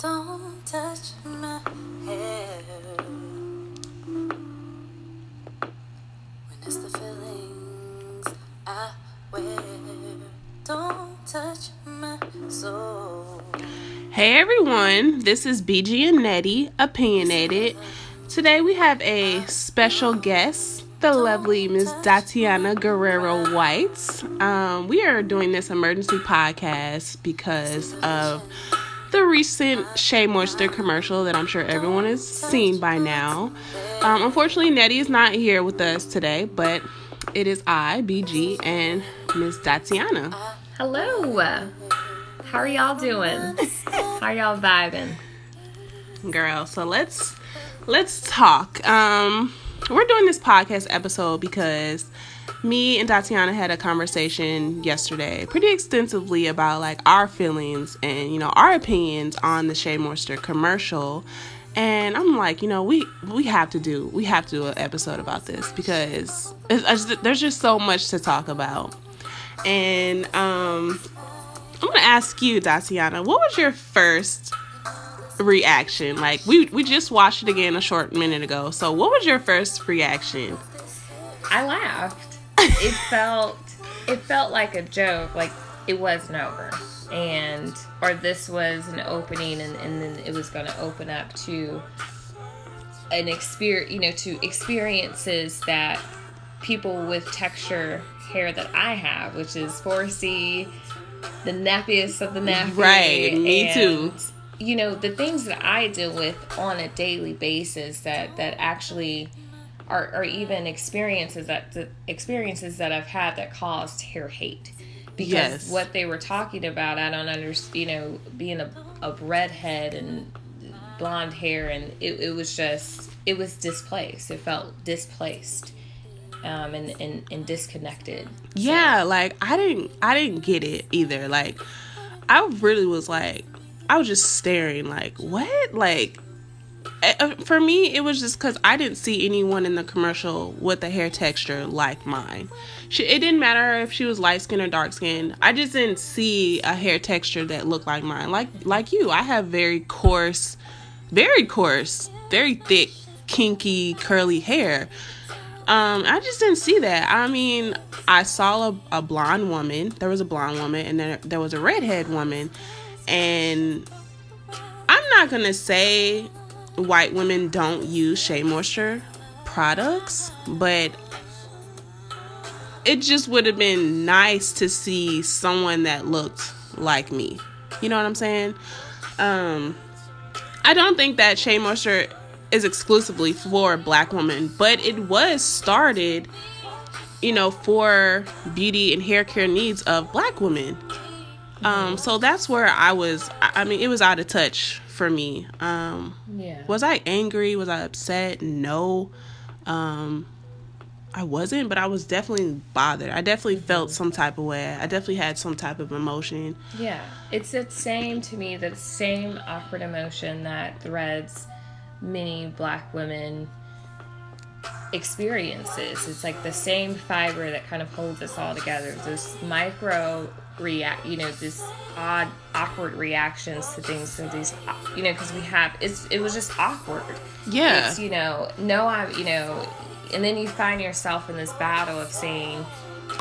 Don't touch my hair. When it's the feelings I wear. Don't touch my soul. Hey everyone, this is BG and Nettie, opinionated. Today we have a special guest, the lovely Miss Tatiana Guerrero White. Um, we are doing this emergency podcast because of the recent Shea Moisture commercial that I'm sure everyone has seen by now. Um, unfortunately, Nettie is not here with us today, but it is I, BG, and Miss Tatiana. Hello. How are y'all doing? How are y'all vibing? Girl, so let's let's talk. Um, we're doing this podcast episode because me and Tatiana had a conversation yesterday pretty extensively about like our feelings and you know our opinions on the Shea Moisture commercial. And I'm like, you know, we we have to do we have to do an episode about this because it's, it's, there's just so much to talk about. And um, I'm gonna ask you, Tatiana, what was your first reaction? Like we we just watched it again a short minute ago. So what was your first reaction? I laughed. It felt it felt like a joke, like it wasn't over. And or this was an opening and, and then it was gonna open up to an experience you know, to experiences that people with texture hair that I have, which is 4C, the nappiest of the nappy. Right, me and, too. You know, the things that I deal with on a daily basis that that actually are, are even experiences that the experiences that I've had that caused hair hate. Because Yes. what they were talking about, I don't understand. You know, being a, a redhead and blonde hair, and it, it was just it was displaced. It felt displaced, um, and, and and disconnected. Yeah, like I didn't I didn't get it either. Like I really was like I was just staring like what? Like for me it was just cuz I didn't see anyone in the commercial with a hair texture like mine. She, it didn't matter if she was light skin or dark skin. I just didn't see a hair texture that looked like mine. Like like you, I have very coarse, very coarse, very thick, kinky, curly hair. Um, I just didn't see that. I mean, I saw a, a blonde woman. There was a blonde woman, and then there was a redhead woman. And I'm not gonna say white women don't use Shea Moisture products, but it just would have been nice to see someone that looked like me. You know what I'm saying? Um, I don't think that Shea Moisture is exclusively for black women, but it was started, you know, for beauty and hair care needs of black women. Um, so that's where I was. I I mean, it was out of touch for me. Um, Yeah. was I angry? Was I upset? No. Um, I wasn't, but I was definitely bothered. I definitely felt some type of way. I definitely had some type of emotion. Yeah, it's the same to me. The same awkward emotion that threads many black women experiences. It's like the same fiber that kind of holds us all together. This micro react, you know, this odd, awkward reactions to things. And these, you know, because we have it's it was just awkward. Yeah. It's you know, no, I, you know, and then you find yourself in this battle of saying,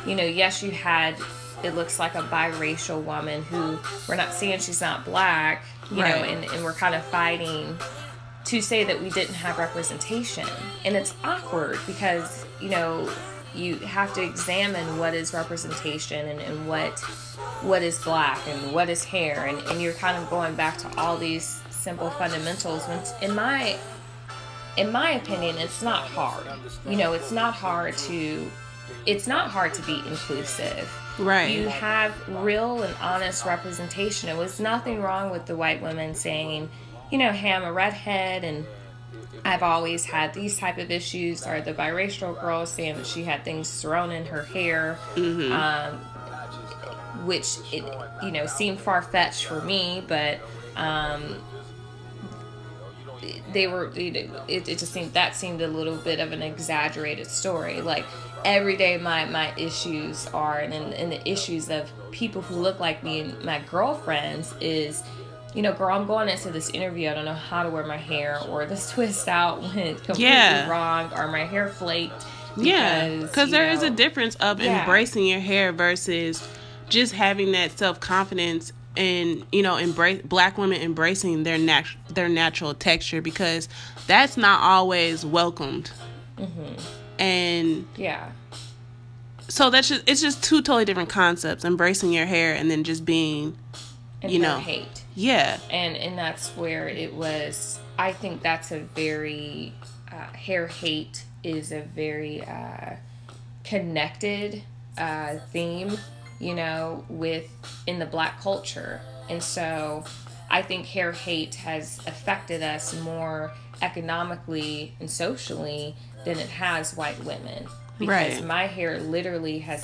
you know, yes, you had. It looks like a biracial woman who we're not saying she's not black, you know, and, and we're kind of fighting to say that we didn't have representation. And it's awkward because, you know, you have to examine what is representation and, and what what is black and what is hair and, and you're kind of going back to all these simple fundamentals when in my in my opinion it's not hard. You know, it's not hard to it's not hard to be inclusive. Right. You have real and honest representation. It was nothing wrong with the white women saying, you know, hey, I'm a redhead and I've always had these type of issues. Or the biracial girl saying that she had things thrown in her hair, um, which it you know seemed far fetched for me, but um, they were you know, it, it just seemed that seemed a little bit of an exaggerated story. Like every day my my issues are and, and the issues of people who look like me and my girlfriends is you know, girl, I'm going into this interview. I don't know how to wear my hair, or this twist out went completely Yeah. wrong, or my hair flaked. Yeah, because there is a difference of Yeah. embracing your hair versus just having that self confidence and you know embrace black women embracing their nat- their natural texture because that's not always welcomed. Mm-hmm. And Yeah, so that's just it's just two totally different concepts: embracing your hair and then just being and You know. hate. yeah, and and that's where it was i think that's a very uh, hair hate is a very uh, connected uh, theme you know with in the black culture and so i think hair hate has affected us more economically and socially than it has white women because Right. my hair literally has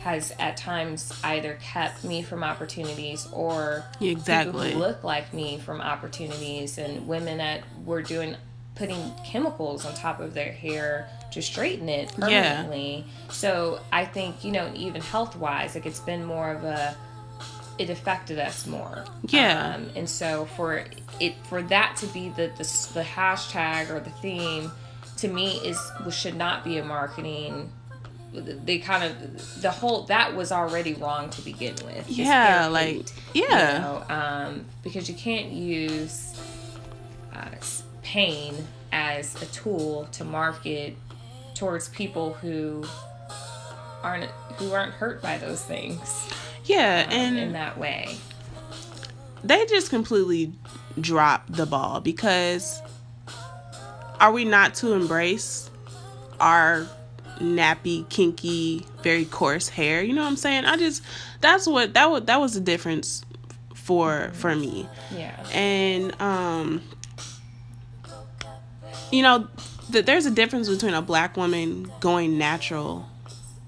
has at times either kept me from opportunities or people exactly. who look like me from opportunities and women that were doing putting chemicals on top of their hair to straighten it Yeah. permanently. So I think you know even health wise, like it's been more of a it affected us more. Yeah. Um, and so for it for that to be the, the the hashtag or the theme to me is should not be a marketing they kind of the whole that was already wrong to begin with. Yeah, like hate, you yeah, know, um, because you can't use uh, pain as a tool to market towards people who aren't who aren't hurt by those things yeah, um, and in that way. they just completely dropped the ball because are we not to embrace our nappy kinky very coarse hair you know what i'm saying i just that's what that was that was the difference for for me Yeah. and um you know th- there's a difference between a black woman going natural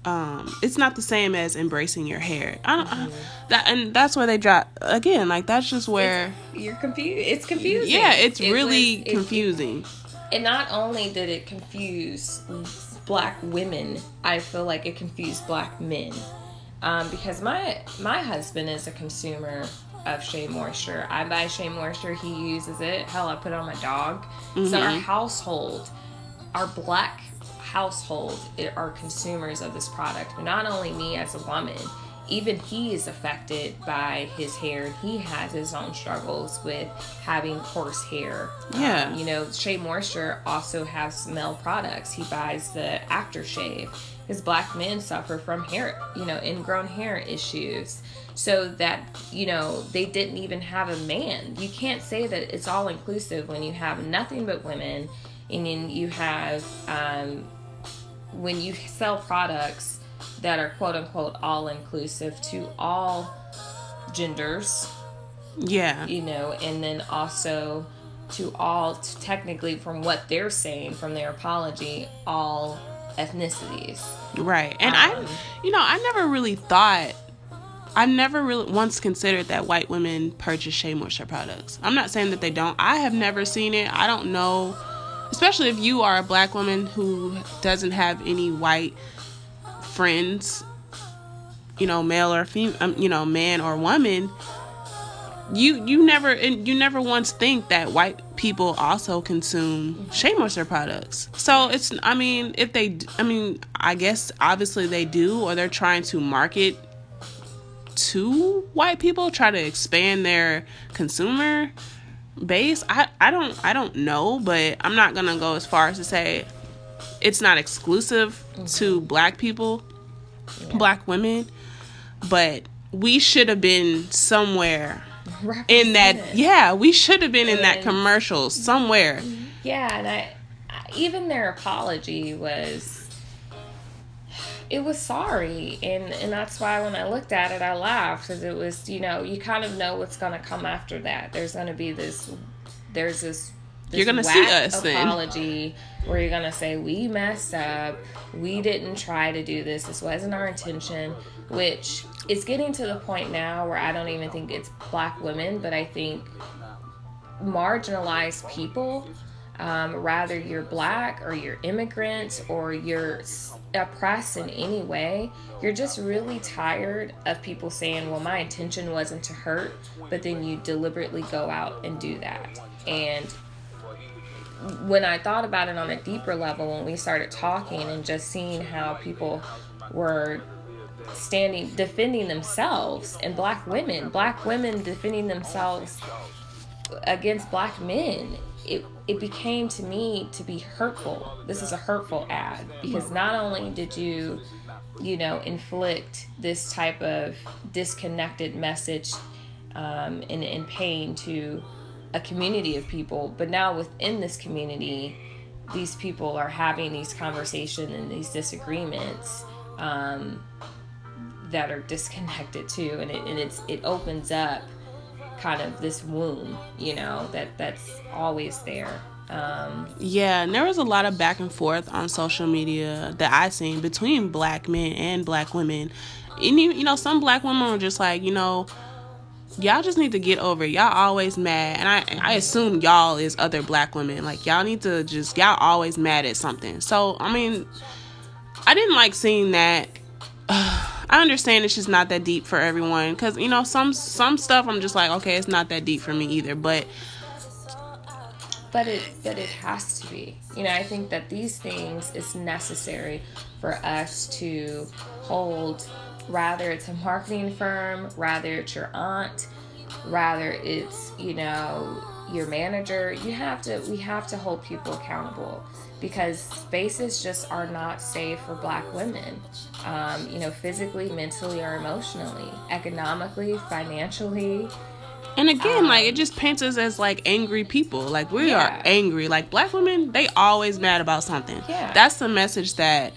um it's not the same as embracing your hair i don't I, that and that's where they drop again like that's just where You're confused. It's confusing. yeah it's It really was- it- confusing and not only did it confuse black women, I feel like it confused black men. Um, because my my husband is a consumer of Shea Moisture. I buy Shea Moisture, he uses it. Hell, I put it on my dog. So our household, our black household, are consumers of this product. But not only me as a woman, even he is affected by his hair. and He has his own struggles with having coarse hair. Yeah. Um, you know, Shea Moisture also has male products. He buys the aftershave. His black men suffer from hair, you know, ingrown hair issues. So that, you know, they didn't even have a man. You can't say that it's all inclusive when you have nothing but women and then you have, um, when you sell products that are quote unquote all inclusive to all genders, yeah you know, and then also to all, to technically, from what they're saying from their apology, all ethnicities. right and Um, i you know i never really thought I never really once considered that white women purchase Shea Moisture products. I'm not saying that they don't. I have never seen it. I don't know, especially if you are a black woman who doesn't have any white friends, you know, male or female, um, you know, man or woman. You you never and you never once think that white people also consume Shea Moisture products. So it's I mean if they I mean I guess obviously they do or they're trying to market to white people try to expand their consumer base i i don't i don't know but i'm not gonna go as far as to say it's not exclusive to mm-hmm. black people black women but we should have been somewhere in that yeah we should have been in that commercial somewhere. Yeah, and I, even their apology was it was sorry and and that's why when I looked at it I laughed cuz it was, you know, you kind of know what's going to come after that. There's going to be this there's this You're gonna see us then. apology where you're going to say we messed up. We didn't try to do this. This wasn't our intention, which is getting to the point now where I don't even think it's black women, but I think marginalized people um, rather you're black or you're immigrant or you're oppressed in any way, you're just really tired of people saying, Well, my intention wasn't to hurt, but then you deliberately go out and do that. And when I thought about it on a deeper level, when we started talking and just seeing how people were standing, defending themselves, and black women, black women defending themselves against black men, it it became to me to be hurtful. This is a hurtful ad because not only did you, you know, inflict this type of disconnected message um, and, and pain to a community of people, but now within this community, these people are having these conversations and these disagreements um, that are disconnected too, and it and it's it opens up kind of this wound, you know, that that's always there. Um, yeah, and there was a lot of back and forth on social media that I seen between black men and black women. And you know, some black women were just like, you know, y'all just need to get over it. Y'all always mad. And I I assume y'all is other black women. Like y'all need to just y'all always mad at something. So I mean I didn't like seeing that. I understand it's just not that deep for everyone because you know some some stuff I'm just like okay it's not that deep for me either but but it but it has to be you know I think that these things is necessary for us to hold rather it's a marketing firm rather it's your aunt rather it's you know your manager. You have to we have to hold people accountable because spaces just are not safe for black women um, you know physically mentally or emotionally economically financially. And again um, like it just paints us as like angry people. Like we yeah. are angry. Like black women they always mad about something. Yeah. That's the message that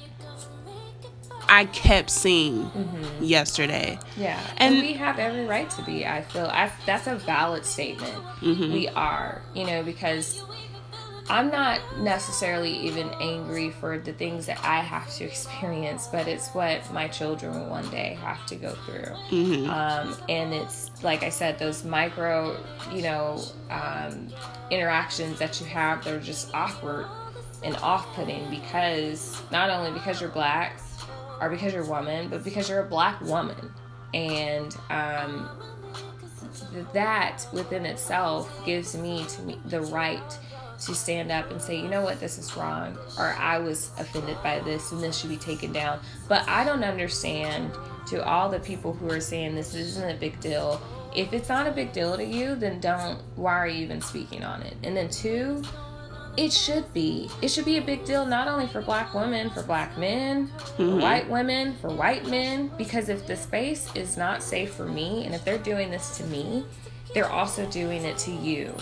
I kept seeing mm-hmm. yesterday. Yeah, and, and, we have every right to be. I feel I, that's a valid statement. Mm-hmm. We are, you know, because I'm not necessarily even angry for the things that I have to experience, but it's what my children will one day have to go through. Mm-hmm. Um, and it's like I said, those micro, you know, um, interactions that you have, they're just awkward and off-putting because not only because you're black or because you're a woman, but because you're a black woman, and um, that within itself gives me to me the right to stand up and say, you know what, this is wrong, or I was offended by this and this should be taken down. But I don't understand to all the people who are saying this isn't a big deal. If it's not a big deal to you, then don't, why are you even speaking on it? And then, two, it should be. It should be a big deal not only for black women, for black men, mm-hmm. for white women, for white men, because if the space is not safe for me and if they're doing this to me, they're also doing it to you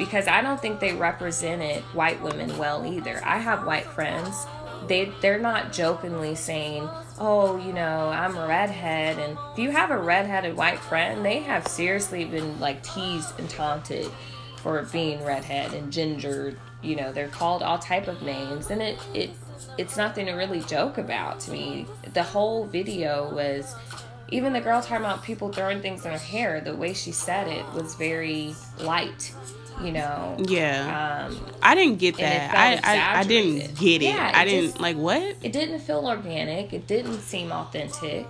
because I don't think they represented white women well either. I have white friends. They they're not jokingly saying, "Oh, you know, I'm a redhead." And if you have a redheaded white friend, they have seriously been like teased and taunted for being redhead and ginger. You know, they're called all type of names, and it it it's nothing to really joke about to me. The whole video was even the girl talking about people throwing things in her hair, the way she said it was very light you know. Yeah. Um, I didn't get that. I, I, I didn't get it. Yeah, it I didn't just, like what? It didn't feel organic. It didn't seem authentic.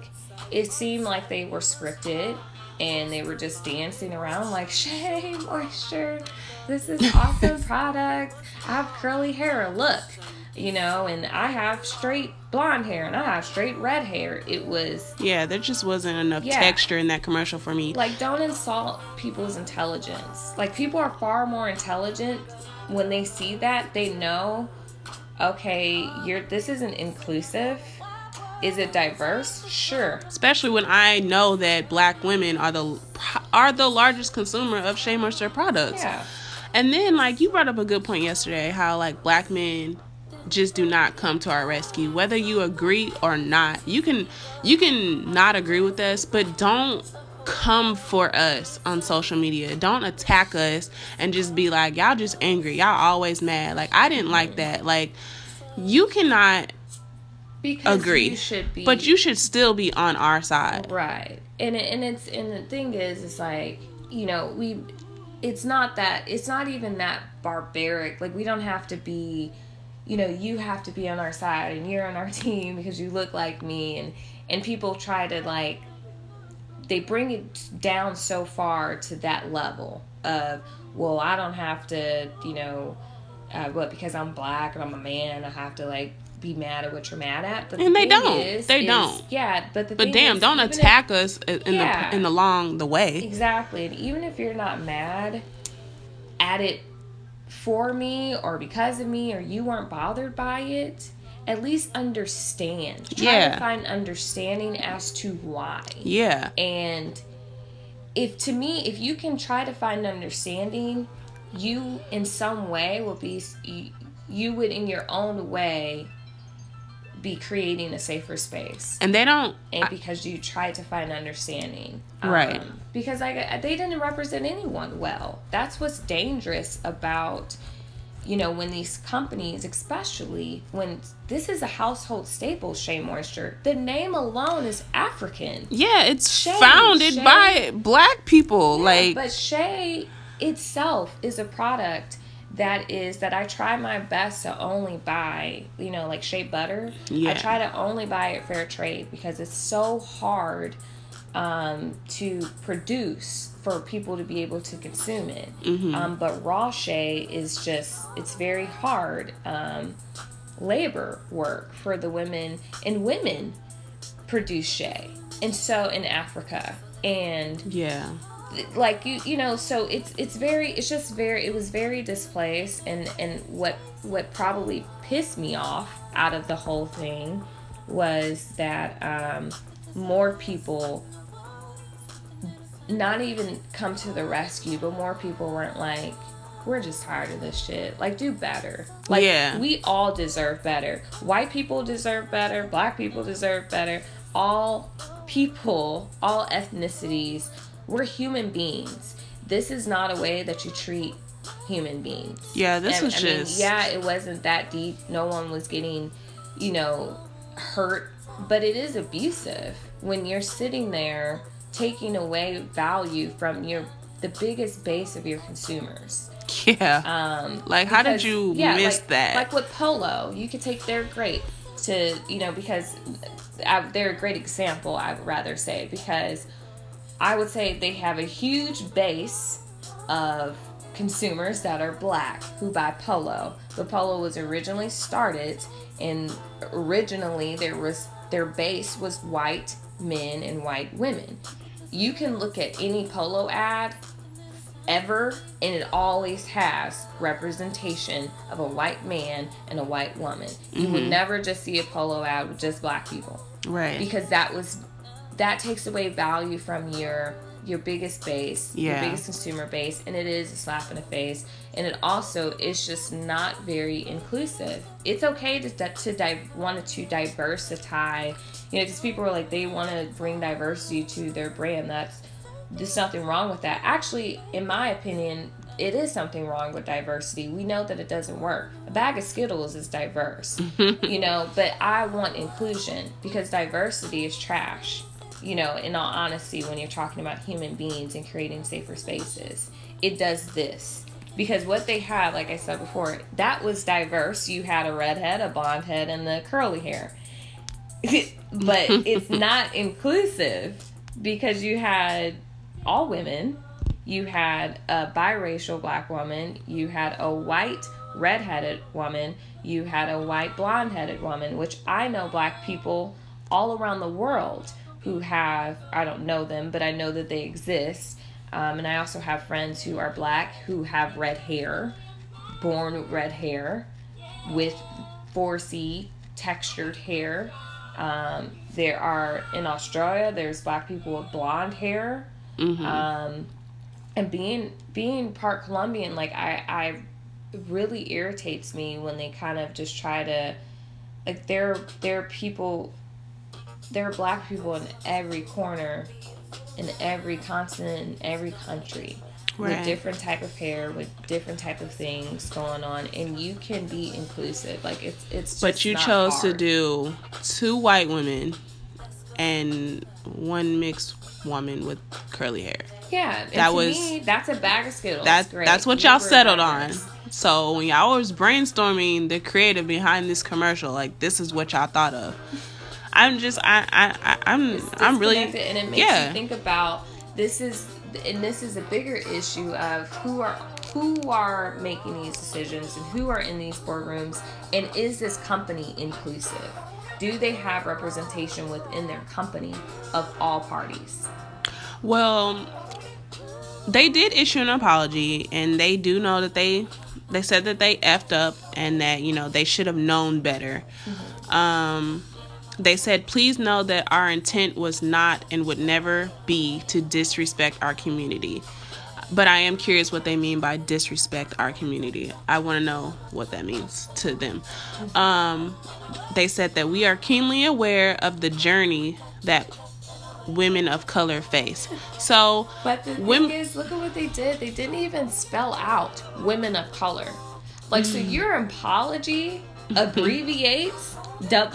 It seemed like they were scripted and they were just dancing around like Shea Moisture. This is awesome product. I have curly hair. Look you know, and I have straight blonde hair and I have straight red hair. It was Yeah, there just wasn't enough yeah. texture in that commercial for me. Like don't insult people's intelligence. Like people are far more intelligent when they see that, they know okay, you're this isn't inclusive. Is it diverse? Sure. Especially when I know that black women are the are the largest consumer of Shea Moisture products. Yeah. And then like you brought up a good point yesterday how like black men just do not come to our rescue whether you agree or not you can you can not agree with us but don't come for us on social media don't attack us and just be like y'all just angry y'all always mad like i didn't like that like you cannot because agree you should be but you should still be on our side. Right. And and it's and the thing is it's like you know we it's not that it's not even that barbaric. Like we don't have to be you know you have to be on our side and you're on our team because you look like me. And and people try to like they bring it down so far to that level of well i don't have to you know uh, what because i'm black and i'm a man i have to like be mad at what you're mad at but And the they don't. is- They is- don't. yeah but the But thing damn, is, don't even if- attack us in Yeah. the in the long the way. Exactly. And even if you're not mad at it for me or because of me or you weren't bothered by it, at least understand. Try Yeah. to find understanding as to why. Yeah. And if to me, if you can try to find understanding, you in some way will be you would in your own way be creating a safer space And they don't and because you tried to find understanding Um, Right. because I, they didn't represent anyone well that's what's dangerous about you know when these companies especially when this is a household staple shea moisture the name alone is african Yeah, it's Shea, founded Shea. by black people. Yeah, like but Shea itself is a product that is that I try my best to only buy, you know, like shea butter. Yeah. I try to only buy it fair trade because it's so hard um, to produce for people to be able to consume it. Mm-hmm. Um, but raw shea is just it's very hard um, labor work for the women and women produce shea, and so in Africa and yeah. Like you you know so it's it's very it's just very it was very displaced and and what what probably pissed me off out of the whole thing was that um more people not even come to the rescue but more people weren't like we're just tired of this shit. Like do better. Like Yeah. we all deserve better. White people deserve better. Black people deserve better. All people all ethnicities we're human beings this is not a way that you treat human beings Yeah, this and, was I mean, just yeah, it wasn't that deep. No one was getting, you know, hurt, but it is abusive when you're sitting there taking away value from your the biggest base of your consumers. Yeah. Um, like how did you yeah, miss like, that? Like with Polo, you could take their great to you know because I, they're a great example. I would rather say because I would say they have a huge base of consumers that are black who buy Polo. But Polo was originally started and originally there was their base was white men and white women. You can look at any Polo ad ever and it always has representation of a white man and a white woman. You would mm-hmm. never just see a Polo ad with just black people right. because that was that takes away value from your your biggest base, your biggest consumer base, and it is a slap in the face. And it also is just not very inclusive. It's okay to to di- want to diversify, you know, because people are like they want to bring diversity to their brand. That's there's nothing wrong with that. Actually, in my opinion, it is something wrong with diversity. We know that it doesn't work. A bag of Skittles is diverse, you know, but I want inclusion because diversity is trash. You know, in all honesty, when you're talking about human beings and creating safer spaces, it does this. Because what they have, like I said before, that was diverse. You had a redhead, a blonde head, and the curly hair. but it's not inclusive because you had all women, you had a biracial black woman, you had a white redheaded woman, you had a white blonde headed woman, which I know black people all around the world who have, I don't know them, but I know that they exist. Um, and I also have friends who are black who have red hair, born with red hair, with 4C textured hair. Um, there are in Australia. There's black people with blonde hair. Um, and being being part Colombian, like I, I really irritates me when they kind of just try to like there there are people there are black people in every corner in every continent in every country Right. with different type of hair with different type of things going on and you can be inclusive like it's it's but you chose to do two white women and one mixed woman with curly hair. Yeah, and That to was- me, that's a bag of Skittles. That's Great. that's what y'all settled on. So when y'all was brainstorming the creative behind this commercial, like this is what y'all thought of. I'm just I I, I I'm I'm really and it makes yeah. you think about this is and this is a bigger issue of who are who are making these decisions and who are in these boardrooms and is this company inclusive do they have representation within their company of all parties Well, they did issue an apology, and they do know that they they said that they effed up and that you know they should have known better. Um, they said, please know that our intent was not and would never be to disrespect our community. But I am curious what they mean by disrespect our community. I want to know what that means to them. Um, they said that we are keenly aware of the journey that women of color face. So, but the Women- is look at what they did they didn't even spell out women of color like so Mm. your apology abbreviates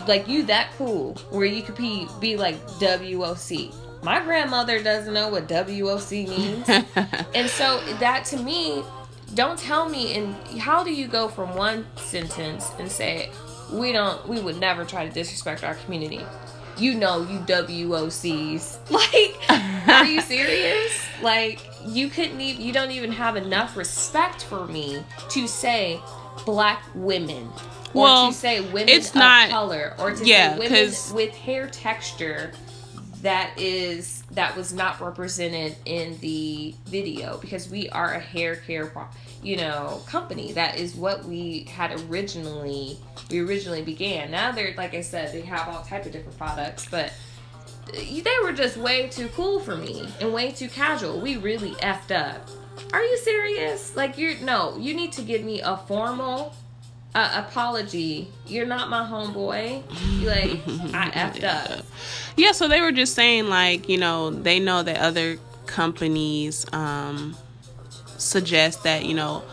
like you that cool where you could be be like WOC my grandmother doesn't know what WOC means And so that to me, don't tell me and how do you go from one sentence and say we don't we would never try to disrespect our community. You know you WOCs. Like are you serious? Like you couldn't even you don't even have enough respect for me to say black women. Or Well, to say women it's of not- color or to yeah, say women with hair texture that is that was not represented in the video because we are a hair care you know company. That is what we had originally we originally began. Now they're like i said they have all type of different products but uh, they were just way too cool for me and way too casual. We really effed up are you serious? Like you're no you need to give me a formal uh, apology. You're not my homeboy. You like i effed up. Yeah, so they were just saying like, you know, they know that other companies um suggest that, you know,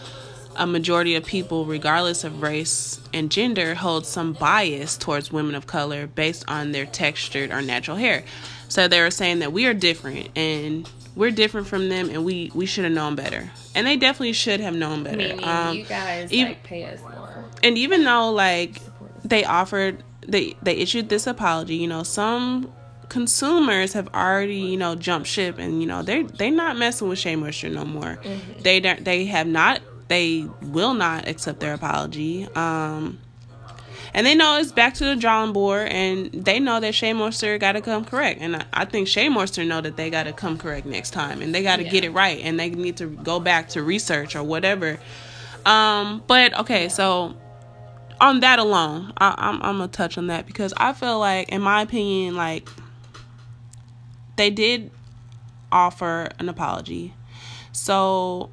a majority of people regardless of race and gender hold some bias towards women of color based on their textured or natural hair. So they were saying that we are different and we're different from them and we we should have known better. And they definitely should have known better. Meaning Um, you guys like pay us more. and even though like they offered they they issued this apology you know some consumers have already you know jumped ship and you know they're they not messing with Shea Moisture no more they don't they have not they will not accept their apology um and they know it's back to the drawing board and they know that Shea Moisture got to come correct and I, I think Shea Moisture know that they got to come correct next time and they got to Yeah. get it right and they need to go back to research or whatever um but okay so on that alone, I, I'm I'm gonna touch on that because I feel like, in my opinion, like they did offer an apology. So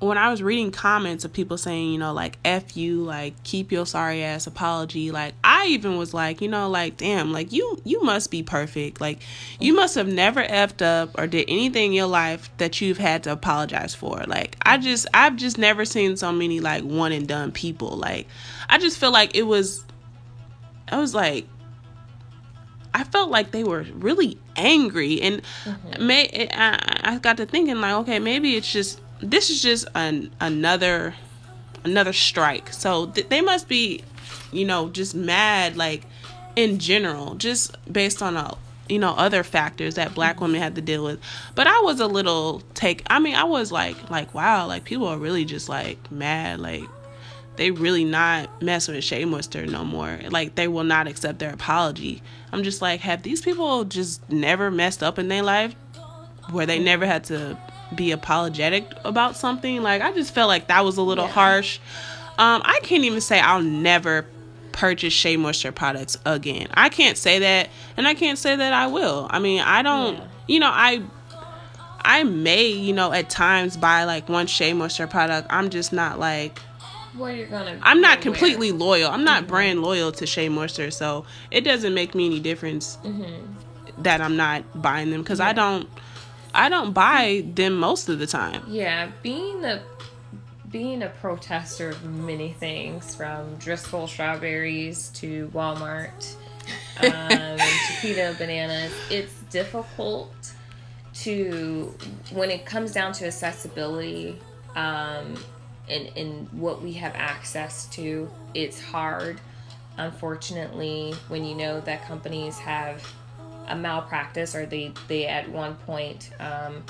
when I was reading comments of people saying, you know, like F you, like keep your sorry ass apology, like I even was like, you know, like damn, like you you must be perfect. Like you must have never effed up or did anything in your life that you've had to apologize for. Like I just I've just never seen so many like one and done people. Like I just feel like it was I was like I felt like they were really angry, and mm-hmm. may I, I got to thinking like, okay, maybe it's just this is just an another another strike. So th- they must be, you know, just mad like in general, just based on a you know other factors that black women had to deal with. But I was a little take. I mean, I was like like wow, like people are really just like mad, like they really not messing with Shea Moisture no more. Like they will not accept their apology. I'm just like, have these people just never messed up in their life where they never had to be apologetic about something? Like I just felt like that was a little Yeah. harsh. Um, I can't even say I'll never purchase Shea Moisture products again. I can't say that, and I can't say that I will. I mean, I don't. Yeah. You know, I I may, you know, at times buy like one Shea Moisture product. I'm just not like What you're gonna? I'm not wear. completely loyal. I'm not brand loyal to Shea Moisture, so it doesn't make me any difference that I'm not buying them because I don't I don't buy them most of the time. Yeah, being a being a protester of many things, from Driscoll strawberries to Walmart um, to Chiquita bananas, it's difficult to when it comes down to accessibility um, and, and what we have access to, it's hard. Unfortunately, when you know that companies have a malpractice or they, they at one point um,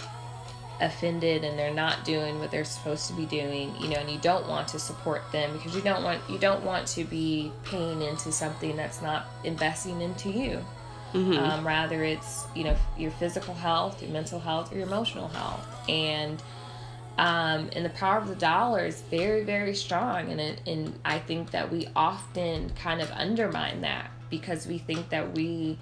offended and they're not doing what they're supposed to be doing you know and you don't want to support them because you don't want you don't want to be paying into something that's not investing into you. Um, rather it's you know your physical health your mental health or your emotional health. And um, and the power of the dollar is very very strong. And it, and I think that we often kind of undermine that because we think that we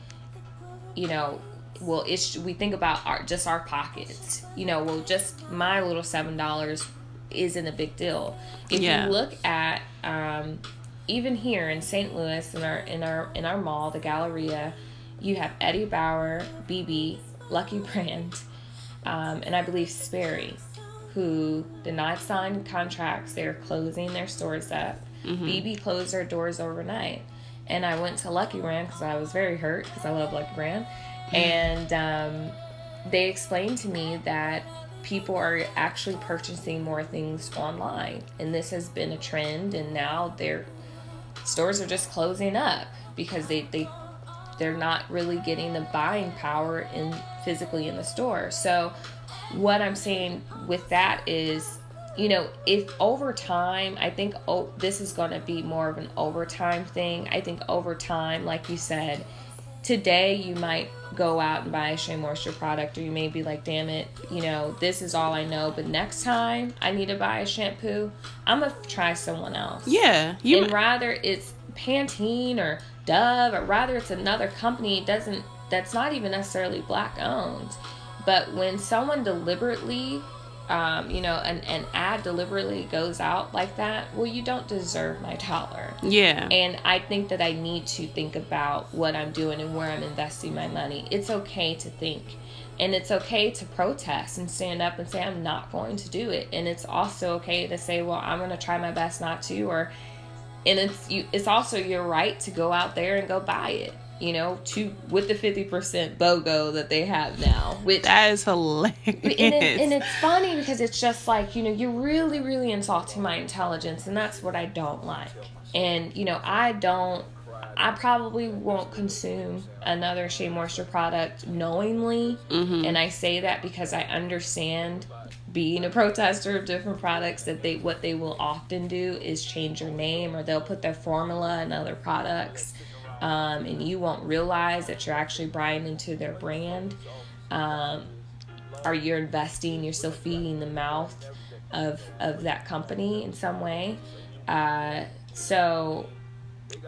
you know well it's we think about our just our pockets. You know well just my little seven dollars isn't a big deal. If Yeah. you look at um, even here in st louis in our in our in our mall the galleria you have eddie bauer bebe lucky brand um, and i believe sperry who did not sign contracts. They're closing their stores up. Bebe closed their doors overnight and I went to Lucky Brand because I was very hurt because I love Lucky Brand, and um, they explained to me that people are actually purchasing more things online, and this has been a trend, and now their stores are just closing up because they they they're not really getting the buying power in physically in the store. So what I'm saying with that is you know, if over time, I think oh, this is going to be more of an overtime thing. I think over time, like you said, today you might go out and buy a Shea Moisture product, or you may be like, damn it, you know, this is all I know. But next time I need to buy a shampoo, I'm going to try someone else. Yeah, you. and rather it's Pantene or Dove, or rather it's another company doesn't that's not even necessarily black owned. But when someone deliberately, um, you know, an, an ad deliberately goes out like that, well, you don't deserve my dollar. yeah. And I think that I need to think about what I'm doing and where I'm investing my money. It's okay to think. And it's okay to protest and stand up and say, I'm not going to do it. And it's also okay to say, well, I'm going to try my best not to. Or, and it's you, it's also your right to go out there and go buy it, you know, to with the 50% BOGO that they have now, which that is hilarious. and, it, and it's funny because it's just like you know you're really really insulting my intelligence and that's what i don't like. And you know i don't i probably won't consume another shea moisture product knowingly. Mm-hmm. And i say that because i understand being a protester of different products that they what they will often do is change your name or they'll put their formula in other products um, and you won't realize that you're actually buying into their brand um, or you're investing, you're still feeding the mouth of of that company in some way. Uh, so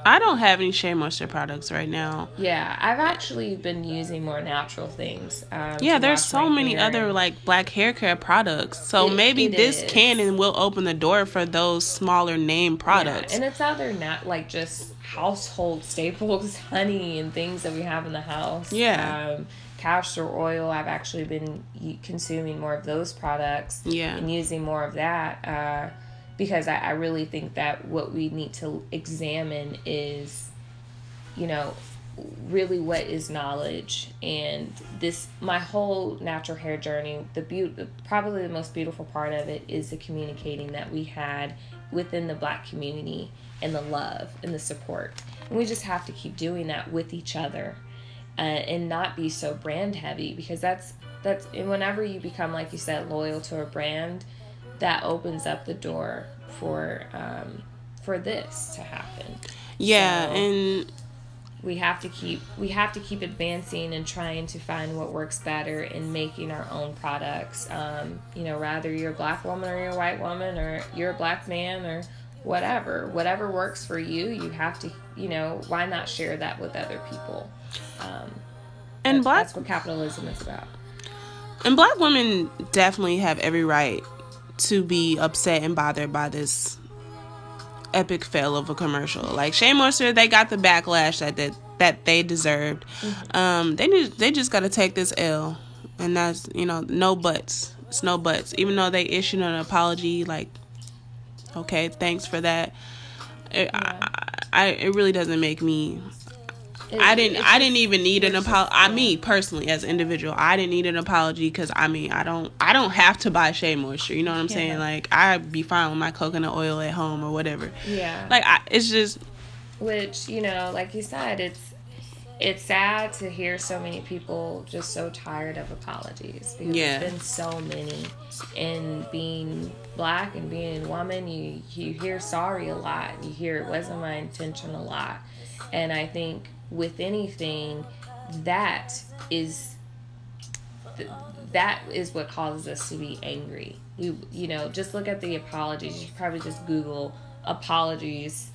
I don't have any Shea Moisture products right now. yeah, I've actually been using more natural things. Um, Yeah, there's so many hair other like black hair care products. So It- maybe it this is. can and will open the door for those smaller name products. Yeah, and it's other not like just household staples, honey and things that we have in the house. Yeah. Um, castor oil. I've actually been consuming more of those products. Yeah. And using more of that uh, because I, I really think that what we need to examine is, you know, really what is knowledge. And this my whole natural hair journey the beauty probably the most beautiful part of it is the communicating that we had within the black community and the love and the support. And we just have to keep doing that with each other uh, and not be so brand heavy because that's that's and whenever you become like you said loyal to a brand that opens up the door for um, for this to happen. Yeah, So- and we have to keep we have to keep advancing and trying to find what works better in making our own products. Um, you know rather you're a black woman or you're a white woman or you're a black man or whatever whatever works for you you have to you know why not share that with other people? Um, and that's, black that's what capitalism is about. and black women definitely have every right to be upset and bothered by this epic fail of a commercial. Like Shea Moisture, they got the backlash that that, that they deserved. Um, they need, they just got to take this L, and that's you know no buts. It's no buts. Even though they issued an apology, like okay, thanks for that. It, I, I, it really doesn't make me. It- I didn't. I didn't even need an apology. I yeah. me personally, as an individual, I didn't need an apology because I mean, I don't. I don't have to buy shea moisture. You know what I'm saying? Like, I'd be fine with my coconut oil at home or whatever. Yeah. Like, I, it's just which you know like you said it's it's sad to hear so many people just so tired of apologies because Yeah. there's been so many and being black and being a woman you you hear sorry a lot you hear it wasn't my intention a lot and i think with anything that is th- that is what causes us to be angry. You you know just look at the apologies. You probably just google apologies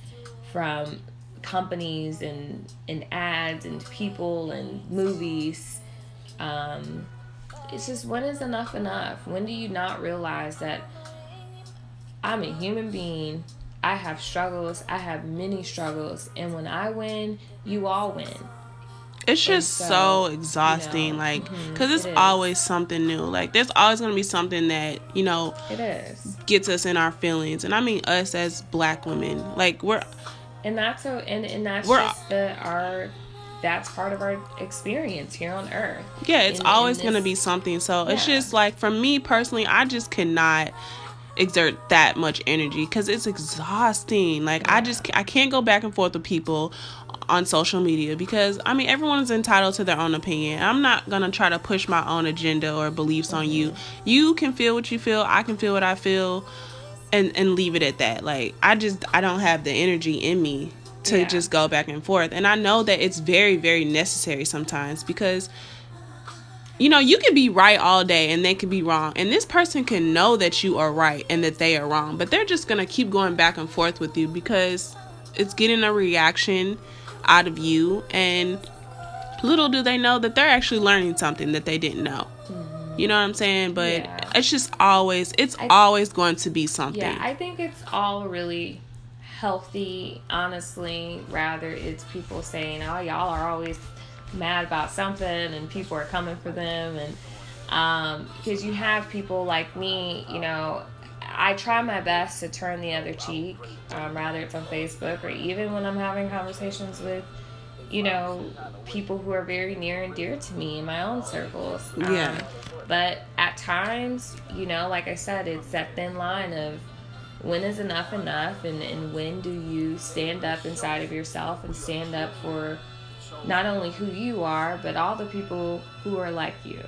from companies and and ads and people and movies. Um it's just when is enough enough? When do you not realize that i'm a human being i have struggles. I have many struggles. And when i win you all win. It's just so, so, exhausting. you know, like, mm-hmm. because it's it always something new. Like, there's always gonna be something that you know it is. gets us in our feelings, and I mean us as black women. Like, we're and that's so and, and that's We're- just the our that's part of our experience here on earth. Yeah, it's in- always gonna be something. So it's just like for me personally, I just cannot exert that much energy because it's exhausting. Like I just I can't go back and forth with people on social media because I mean everyone's entitled to their own opinion. I'm not gonna try to push my own agenda or beliefs on you. You can feel what you feel. I can feel what I feel. And, and leave it at that. Like I just I don't have the energy in me to Yeah. just go back and forth. And I know that it's very very necessary sometimes because you know, you can be right all day and they could be wrong. And this person can know that you are right and that they are wrong, but they're just going to keep going back and forth with you because it's getting a reaction out of you. And little do they know that they're actually learning something that they didn't know. Mm-hmm. You know what I'm saying? But Yeah. it's just always, it's I- always going to be something. Yeah, I think it's all really healthy, honestly. Rather, it's people saying, "Oh, y'all are always mad about something," and people are coming for them, and because you have people like me, you know. I try my best to turn the other cheek, um, rather it's on Facebook or even when I'm having conversations with, you know, people who are very near and dear to me in my own circles. Um, Yeah. But at times, you know, like I said, it's that thin line of when is enough enough and, and when do you stand up inside of yourself and stand up for not only who you are, but all the people who are like you.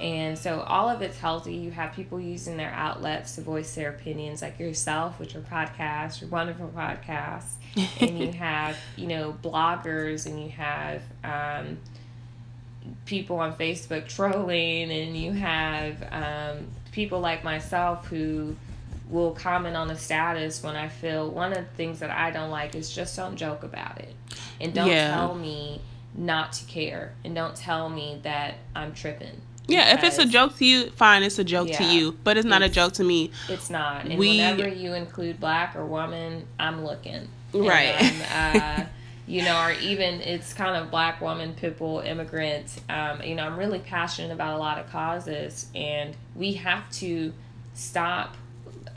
And so all of it's healthy. You have people using their outlets to voice their opinions, like yourself with your podcast, your wonderful podcast. and you have, you know, bloggers and you have um, people on Facebook trolling, and you have um, people like myself who will comment on a status when I feel one of the things that I don't like is just don't joke about it. And don't Yeah. tell me not to care. And don't tell me that I'm tripping. yeah, if it's a joke to you, fine, it's a joke to you, but it's not a joke to me. It's not. And We- whenever you include black or woman, I'm looking. And, Right. um, uh, you know, or even it's kind of black woman, people, immigrant. Um, you know, I'm really passionate about a lot of causes, and we have to stop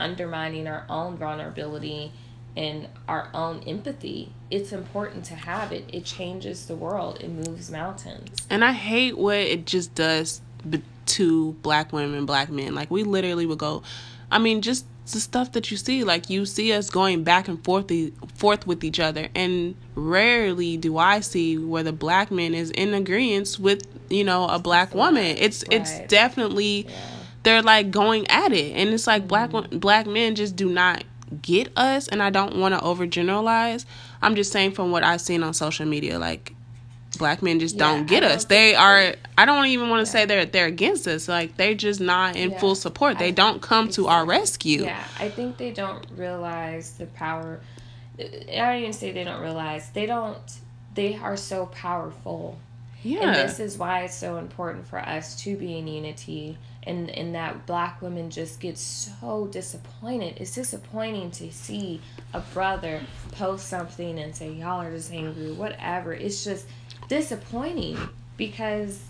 undermining our own vulnerability and our own empathy. It's important to have it. It changes the world. It moves mountains. And I hate what it just does to black women, black men. Like we literally would go. I mean, just the stuff that you see. Like you see us going back and forth, e- forth with each other, and rarely do I see where the black man is in agreement with you know a black woman. It's it's definitely Yeah. They're like going at it, and it's like black mm-hmm. black men just do not get us. And I don't want to overgeneralize. I'm just saying from what I've seen on social media, like black men just Yeah, don't get us. don't They are. I don't even want to say they're they're against us. Like they're just not in Yeah, full support. They I- don't come to our rescue. Yeah, I think they don't realize the power. I don't even say they don't realize. They don't. They are so powerful. Yeah. And this is why it's so important for us to be in unity and, and that black women just get so disappointed. It's disappointing to see a brother post something and say, Y'all are just angry, whatever. It's just disappointing because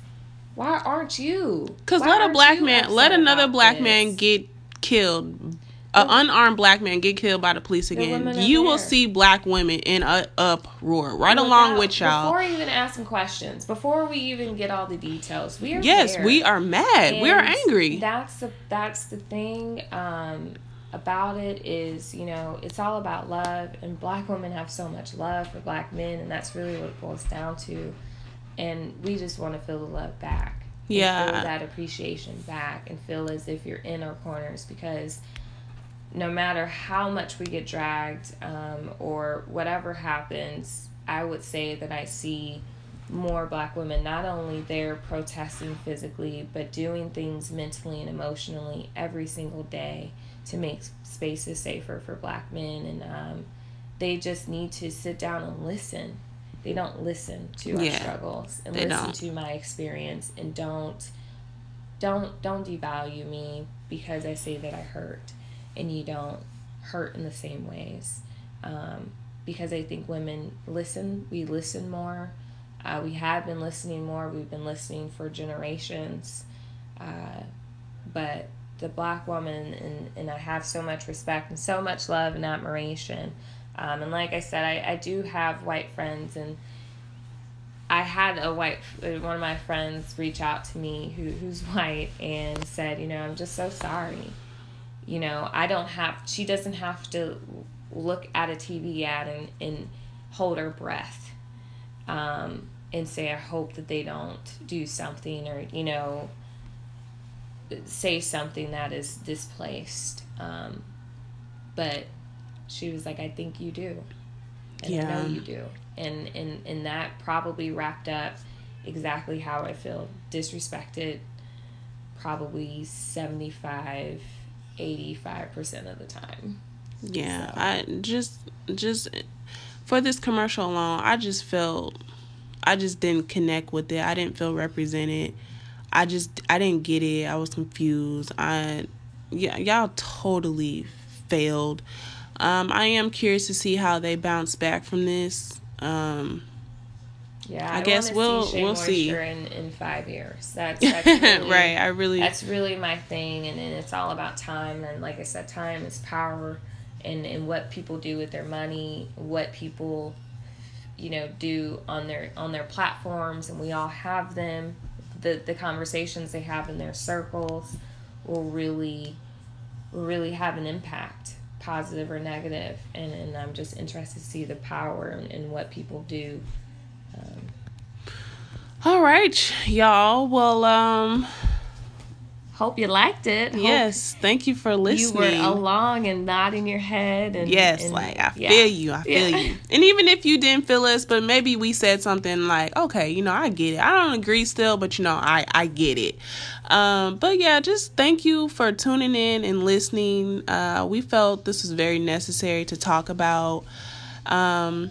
why aren't you? Cause let a black man, let another black this? man get killed an unarmed black man get killed by the police again, are you will there. see black women in a uproar right Without- along with y'all. Before even asking questions, before we even get all the details, we are yes, we are mad. we are angry. That's the that's the thing um, about it is you know it's all about love, and black women have so much love for black men, and that's really what it boils down to. And we just want to feel the love back. and Yeah. feel that appreciation back, and feel as if you're in our corners because no matter how much we get dragged um, or whatever happens, I would say that I see more black women not only there protesting physically, but doing things mentally and emotionally every single day to make spaces safer for black men. And um, they just need to sit down and listen. They don't listen to our Yeah, struggles and listen don't. to my experience and don't don't don't devalue me because I say that I hurt and you don't hurt in the same ways. Um, because I think women listen, we listen more. Uh, we have been listening more. We've been listening for generations. Uh, but the black woman, and, and I have so much respect and so much love and admiration. Um, and like I said, I, I do have white friends, and I had a white uh, one of my friends reach out to me who who's white and said, you know, I'm just so sorry. You know, I don't have. She doesn't have to look at a TV ad and and hold her breath, um, and say, I hope that they don't do something or you know, say something that is displaced. Um, but she was like, I think you do, and I know you do, and and and that probably wrapped up exactly how I feel disrespected. Probably 75 85% of the time. Yeah, I just just for this commercial alone, I just felt I just didn't connect with it. I didn't feel represented. I just I didn't get it. I was confused. I yeah, y'all totally failed. Um, I am curious to see how they bounce back from this. Um, Yeah, I guess we'll- see we'll see. In in five years. That's, that's really, right. I really That's really my thing, and, and it's all about time. And like I said, time is power, and and what people do with their money, what people, you know, do on their on their platforms, and we all have them. The the conversations they have in their circles will really, will really have an impact, positive or negative. And and I'm just interested to see the power and, and what people do. All right, y'all. Well, um, Hope you liked it. Hope yes, thank you for you listening. were along and nodding your head and Yes, and- like I yeah. feel you. I feel Yeah. you. And even if you didn't feel us, but maybe we said something like, okay, you know, I get it. I don't agree still, but you know, I I get it. Um, but yeah, just thank you for tuning in and listening. Uh, we felt this was very necessary to talk about. Um,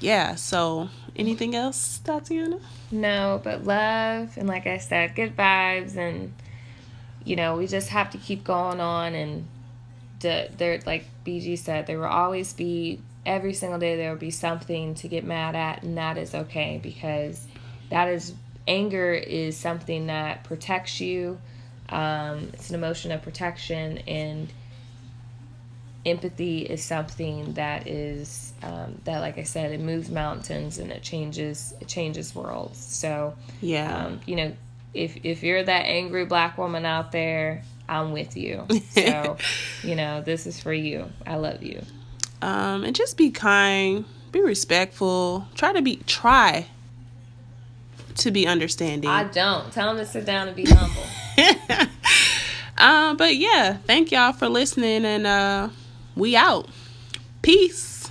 yeah. So, anything else, Tatiana? No, but love and like I said, good vibes and you know, we just have to keep going on and the, there like BG said, there will always be every single day there will be something to get mad at and that is okay because that is anger is something that protects you. Um, it's an emotion of protection and empathy is something that is um, that like i said it moves mountains and it changes it changes worlds so Yeah. um, you know if if you're that angry black woman out there i'm with you so you know this is for you i love you um, and just be kind, be respectful. Try to be try to be understanding. i don't tell them to sit down and be humble um, but yeah, thank y'all for listening, and uh, we out. Peace.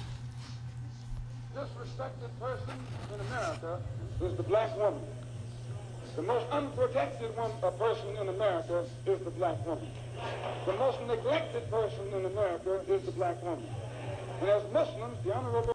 disrespected person in America is the black woman. The most unprotected one, a person in America is the black woman. The most neglected person in America is the black woman. And as Muslims, the Honorable